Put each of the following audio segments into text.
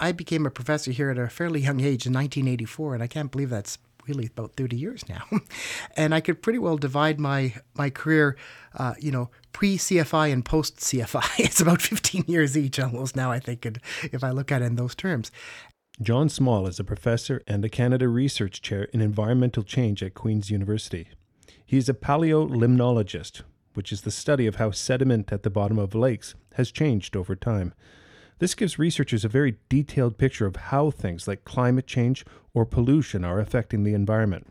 I became a professor here at a fairly young age in 1984, and I can't believe that's really about 30 years now. and I could pretty well divide my, my career, uh, you know, pre CFI and post CFI. it's about 15 years each almost now, I think, if I look at it in those terms. John Smol is a professor and the Canada Research Chair in Environmental Change at Queen's University. He is a paleolimnologist, which is the study of how sediment at the bottom of lakes has changed over time. This gives researchers a very detailed picture of how things like climate change or pollution are affecting the environment.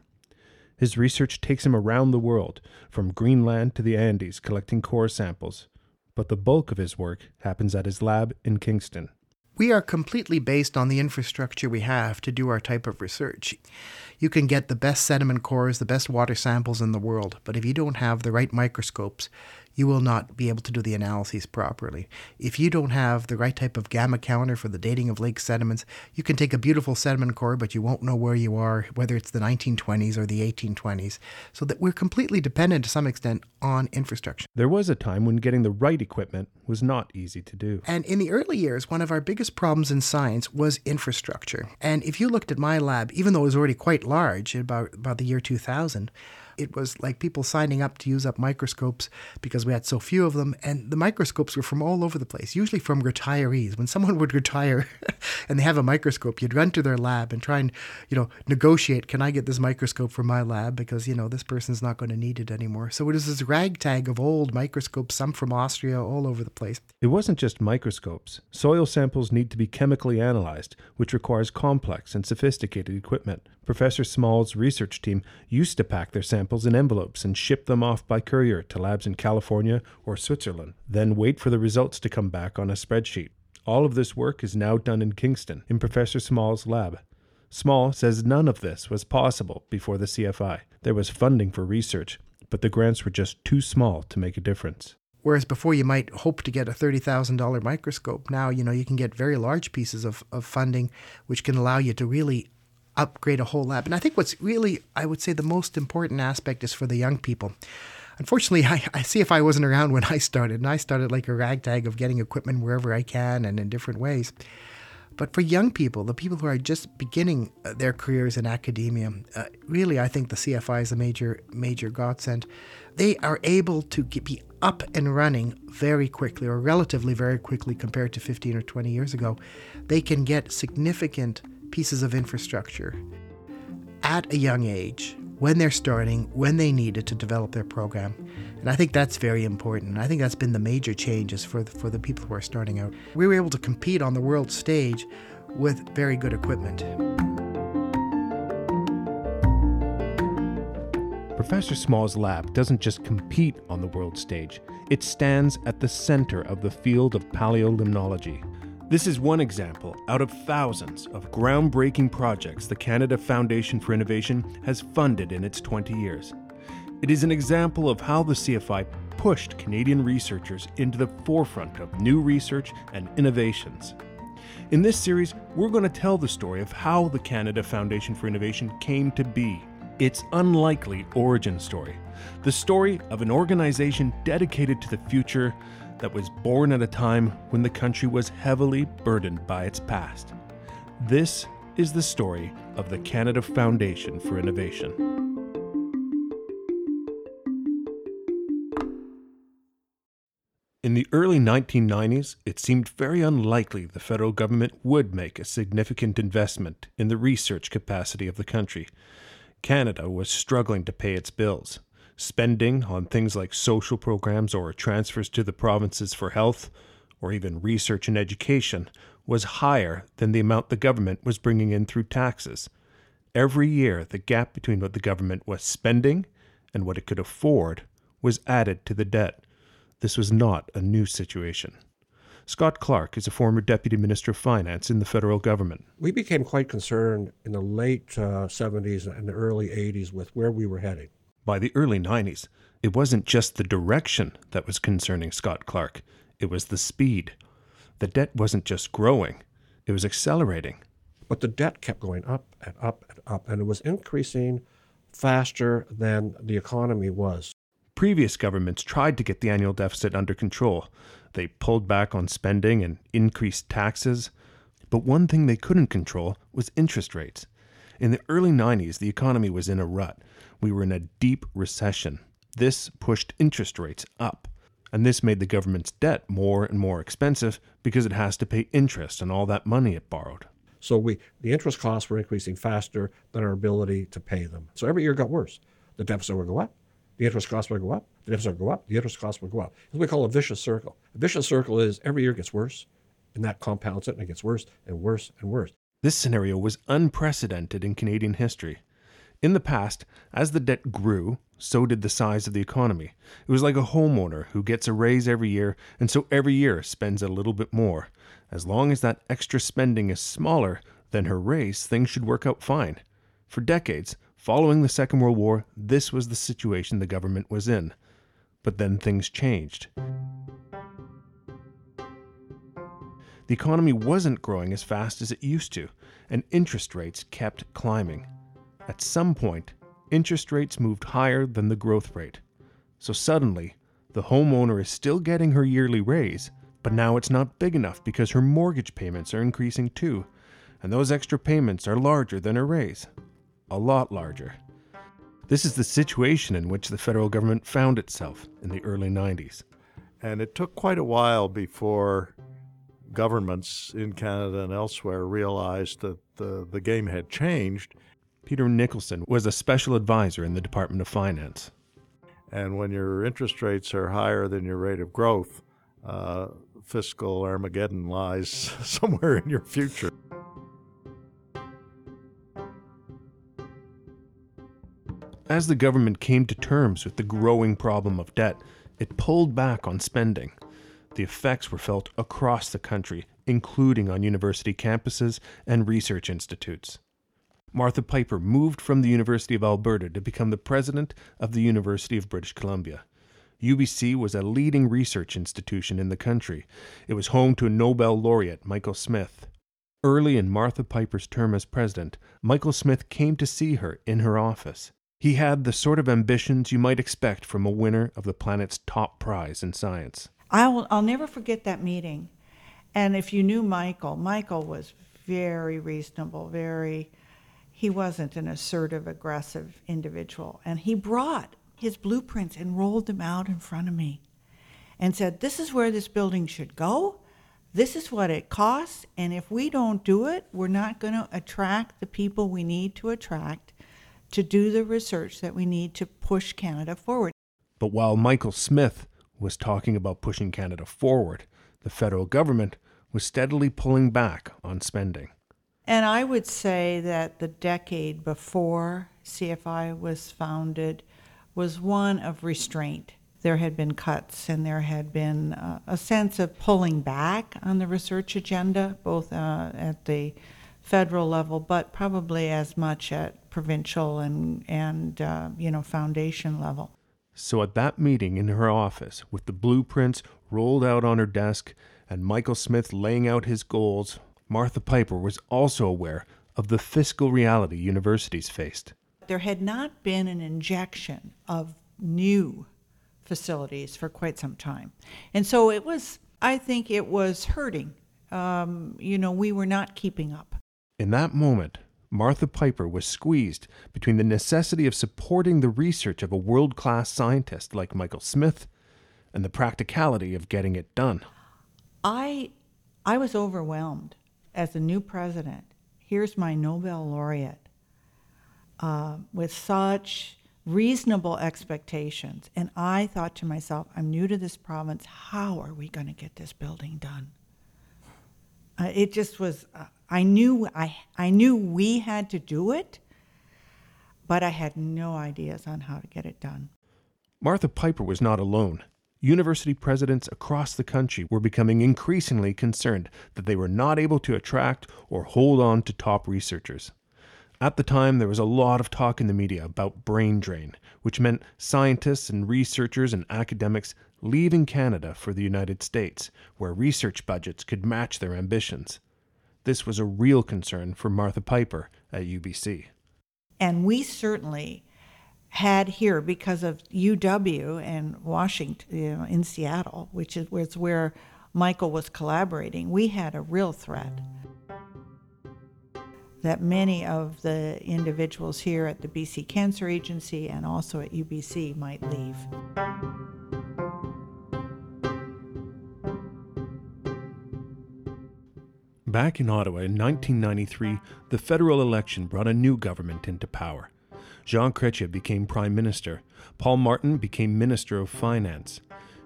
His research takes him around the world, from Greenland to the Andes, collecting core samples. But the bulk of his work happens at his lab in Kingston. We are completely based on the infrastructure we have to do our type of research. You can get the best sediment cores, the best water samples in the world, but if you don't have the right microscopes, you will not be able to do the analyses properly. If you don't have the right type of gamma counter for the dating of lake sediments, you can take a beautiful sediment core, but you won't know where you are, whether it's the 1920s or the 1820s. So that we're completely dependent to some extent on infrastructure. There was a time when getting the right equipment was not easy to do. And in the early years, one of our biggest problems in science was infrastructure. And if you looked at my lab, even though it was already quite large, about, about the year 2000, it was like people signing up to use up microscopes because we had so few of them. And the microscopes were from all over the place, usually from retirees. When someone would retire and they have a microscope, you'd run to their lab and try and, you know, negotiate, can I get this microscope for my lab? Because, you know, this person's not going to need it anymore. So it was this ragtag of old microscopes, some from Austria, all over the place. It wasn't just microscopes. Soil samples need to be chemically analyzed, which requires complex and sophisticated equipment. Professor Smol's research team used to pack their samples in envelopes and ship them off by courier to labs in California or Switzerland, then wait for the results to come back on a spreadsheet. All of this work is now done in Kingston, in Professor Smol's lab. Smol says none of this was possible before the CFI. There was funding for research, but the grants were just too small to make a difference. Whereas before you might hope to get a $30,000 microscope, now you know you can get very large pieces of, of funding which can allow you to really upgrade a whole lab. And I think what's really, I would say, the most important aspect is for the young people. Unfortunately, I, I see if I wasn't around when I started, and I started like a ragtag of getting equipment wherever I can and in different ways. But for young people, the people who are just beginning uh, their careers in academia, uh, really, I think the CFI is a major, major godsend. They are able to be up and running very quickly, or relatively very quickly compared to 15 or 20 years ago. They can get significant pieces of infrastructure at a young age when they're starting, when they need it to develop their program. And I think that's very important. I think that's been the major changes for the, for the people who are starting out. We were able to compete on the world stage with very good equipment. Professor Smol's lab doesn't just compete on the world stage, it stands at the center of the field of paleolimnology. This is one example out of thousands of groundbreaking projects the Canada Foundation for Innovation has funded in its 20 years. It is an example of how the CFI pushed Canadian researchers into the forefront of new research and innovations. In this series, we're going to tell the story of how the Canada Foundation for Innovation came to be, its unlikely origin story, the story of an organization dedicated to the future that was born at a time when the country was heavily burdened by its past. This is the story of the Canada Foundation for Innovation. In the early 1990s, it seemed very unlikely the federal government would make a significant investment in the research capacity of the country. Canada was struggling to pay its bills. Spending on things like social programs or transfers to the provinces for health, or even research and education, was higher than the amount the government was bringing in through taxes. Every year, the gap between what the government was spending and what it could afford was added to the debt. This was not a new situation. Scott Clark is a former Deputy Minister of Finance in the federal government. We became quite concerned in the late uh, 70s and the early 80s with where we were heading. By the early 90s, it wasn't just the direction that was concerning Scott Clark, it was the speed. The debt wasn't just growing, it was accelerating. But the debt kept going up and up and up, and it was increasing faster than the economy was. Previous governments tried to get the annual deficit under control. They pulled back on spending and increased taxes. But one thing they couldn't control was interest rates. In the early 90s, the economy was in a rut. We were in a deep recession. This pushed interest rates up. And this made the government's debt more and more expensive because it has to pay interest on all that money it borrowed. So we the interest costs were increasing faster than our ability to pay them. So every year got worse. The deficit would go up, the interest costs would go up, the deficit would go up, the interest costs would go up. It's what we call a vicious circle. A vicious circle is every year gets worse, and that compounds it and it gets worse and worse and worse. This scenario was unprecedented in Canadian history. In the past, as the debt grew, so did the size of the economy. It was like a homeowner who gets a raise every year, and so every year spends a little bit more. As long as that extra spending is smaller than her raise, things should work out fine. For decades, following the Second World War, this was the situation the government was in. But then things changed. The economy wasn't growing as fast as it used to, and interest rates kept climbing. At some point, interest rates moved higher than the growth rate. So suddenly, the homeowner is still getting her yearly raise, but now it's not big enough because her mortgage payments are increasing too, and those extra payments are larger than her raise. A lot larger. This is the situation in which the federal government found itself in the early 90s. And it took quite a while before governments in Canada and elsewhere realized that the, the game had changed Peter Nicholson was a special advisor in the Department of Finance. And when your interest rates are higher than your rate of growth, uh, fiscal Armageddon lies somewhere in your future. As the government came to terms with the growing problem of debt, it pulled back on spending. The effects were felt across the country, including on university campuses and research institutes. Martha Piper moved from the University of Alberta to become the president of the University of British Columbia. UBC was a leading research institution in the country. It was home to a Nobel laureate Michael Smith. Early in Martha Piper's term as president, Michael Smith came to see her in her office. He had the sort of ambitions you might expect from a winner of the planet's top prize in science. I'll, I'll never forget that meeting. And if you knew Michael, Michael was very reasonable, very he wasn't an assertive, aggressive individual. And he brought his blueprints and rolled them out in front of me and said, This is where this building should go. This is what it costs. And if we don't do it, we're not going to attract the people we need to attract to do the research that we need to push Canada forward. But while Michael Smith was talking about pushing Canada forward, the federal government was steadily pulling back on spending. And I would say that the decade before CFI was founded was one of restraint. There had been cuts and there had been uh, a sense of pulling back on the research agenda, both uh, at the federal level, but probably as much at provincial and, and uh, you know, foundation level. So at that meeting in her office, with the blueprints rolled out on her desk and Michael Smith laying out his goals Martha Piper was also aware of the fiscal reality universities faced. There had not been an injection of new facilities for quite some time. And so it was, I think it was hurting. Um, you know, we were not keeping up. In that moment, Martha Piper was squeezed between the necessity of supporting the research of a world class scientist like Michael Smith and the practicality of getting it done. I, I was overwhelmed as a new president, here's my Nobel laureate uh, with such reasonable expectations. And I thought to myself, I'm new to this province. How are we going to get this building done? Uh, it just was. Uh, I knew I I knew we had to do it, but I had no ideas on how to get it done. Martha Piper was not alone university presidents across the country were becoming increasingly concerned that they were not able to attract or hold on to top researchers. At the time, there was a lot of talk in the media about brain drain, which meant scientists and researchers and academics leaving Canada for the United States, where research budgets could match their ambitions. This was a real concern for Martha Piper at UBC. And we certainly had here because of UW and Washington, you know, in Seattle, which is was where Michael was collaborating. We had a real threat. that many of the individuals here at the BC Cancer Agency and also at UBC might leave. Back in Ottawa in 1993, the federal election brought a new government into power. Jean Chrétien became Prime Minister. Paul Martin became Minister of Finance.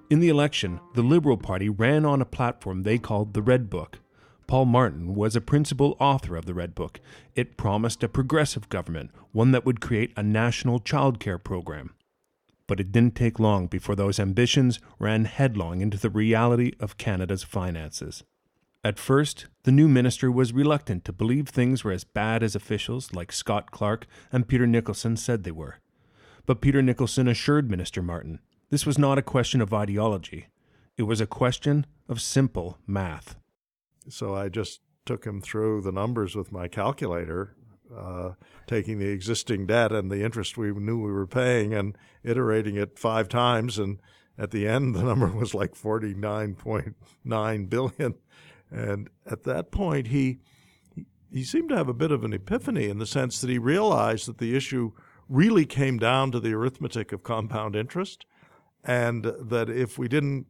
In the election, the Liberal Party ran on a platform they called the Red Book. Paul Martin was a principal author of the Red Book. It promised a progressive government, one that would create a national childcare program. But it didn't take long before those ambitions ran headlong into the reality of Canada's finances. At first, the new minister was reluctant to believe things were as bad as officials like Scott Clark and Peter Nicholson said they were. But Peter Nicholson assured Minister Martin this was not a question of ideology, it was a question of simple math. So I just took him through the numbers with my calculator, uh, taking the existing debt and the interest we knew we were paying and iterating it five times. And at the end, the number was like 49.9 billion. And at that point, he he seemed to have a bit of an epiphany in the sense that he realized that the issue really came down to the arithmetic of compound interest, and that if we didn't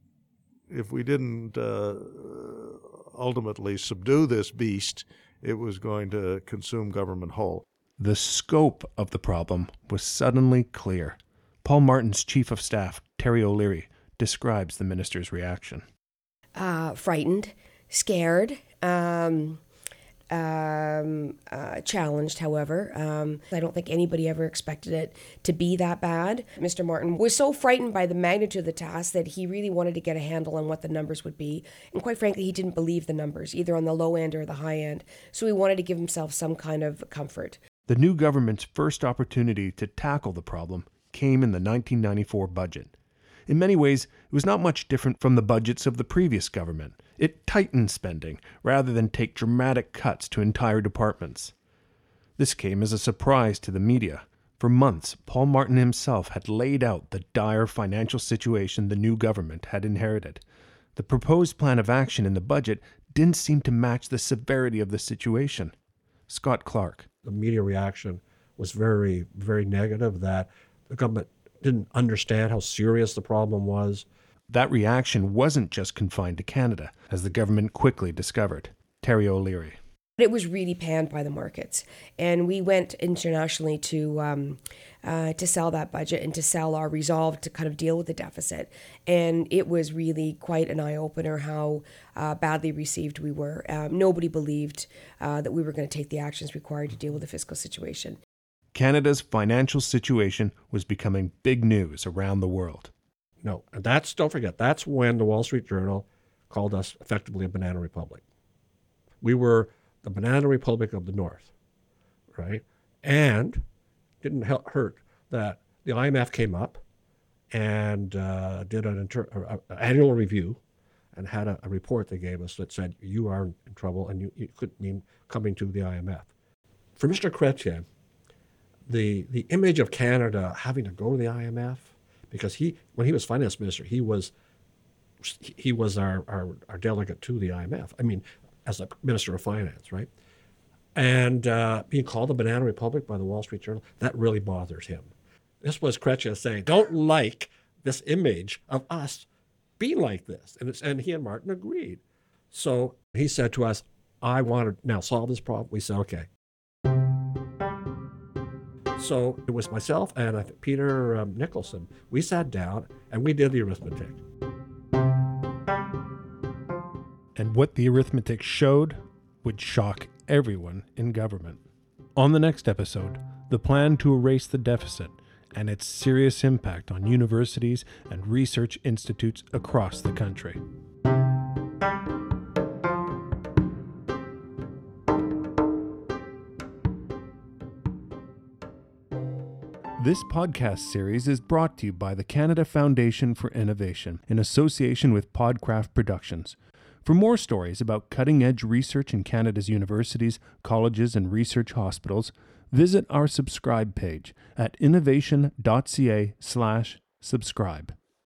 if we didn't uh, ultimately subdue this beast, it was going to consume government whole. The scope of the problem was suddenly clear. Paul Martin's chief of staff, Terry O'Leary, describes the minister's reaction. Uh, frightened scared, um, um, uh, challenged, however. Um, I don't think anybody ever expected it to be that bad. Mr. Martin was so frightened by the magnitude of the task that he really wanted to get a handle on what the numbers would be. And quite frankly, he didn't believe the numbers, either on the low end or the high end. So he wanted to give himself some kind of comfort. The new government's first opportunity to tackle the problem came in the 1994 budget. In many ways, it was not much different from the budgets of the previous government. It tightened spending rather than take dramatic cuts to entire departments. This came as a surprise to the media. For months, Paul Martin himself had laid out the dire financial situation the new government had inherited. The proposed plan of action in the budget didn't seem to match the severity of the situation. Scott Clark. The media reaction was very, very negative that the government didn't understand how serious the problem was. That reaction wasn't just confined to Canada, as the government quickly discovered. Terry O'Leary. It was really panned by the markets, and we went internationally to um, uh, to sell that budget and to sell our resolve to kind of deal with the deficit. And it was really quite an eye opener how uh, badly received we were. Um, nobody believed uh, that we were going to take the actions required to deal with the fiscal situation. Canada's financial situation was becoming big news around the world. No, and that's don't forget that's when the Wall Street Journal called us effectively a banana republic. We were the banana republic of the North, right? And didn't hurt that the IMF came up and uh, did an inter- annual review and had a, a, report they gave us that said you are in trouble and you, you could mean coming to the IMF. For Mr. Chrétien, the the image of Canada having to go to the IMF because he when he was finance minister he was he was our, our, our delegate to the IMF. I mean, as a minister of finance, right? And uh, being called a banana republic by the Wall Street Journal that really bothers him. This was Chrétien saying, "Don't like this image of us being like this," and it's, and he and Martin agreed. So he said to us, "I want to now solve this problem." We said, "Okay, so it was myself and Peter um, Nicholson. We sat down and we did the arithmetic. And what the arithmetic showed would shock everyone in government. On the next episode, the plan to erase the deficit and its serious impact on universities and research institutes across the country. This podcast series is brought to you by the Canada Foundation for Innovation in association with Podcraft Productions. For more stories about cutting edge research in Canada's universities, colleges, and research hospitals, visit our subscribe page at innovation.ca/slash subscribe.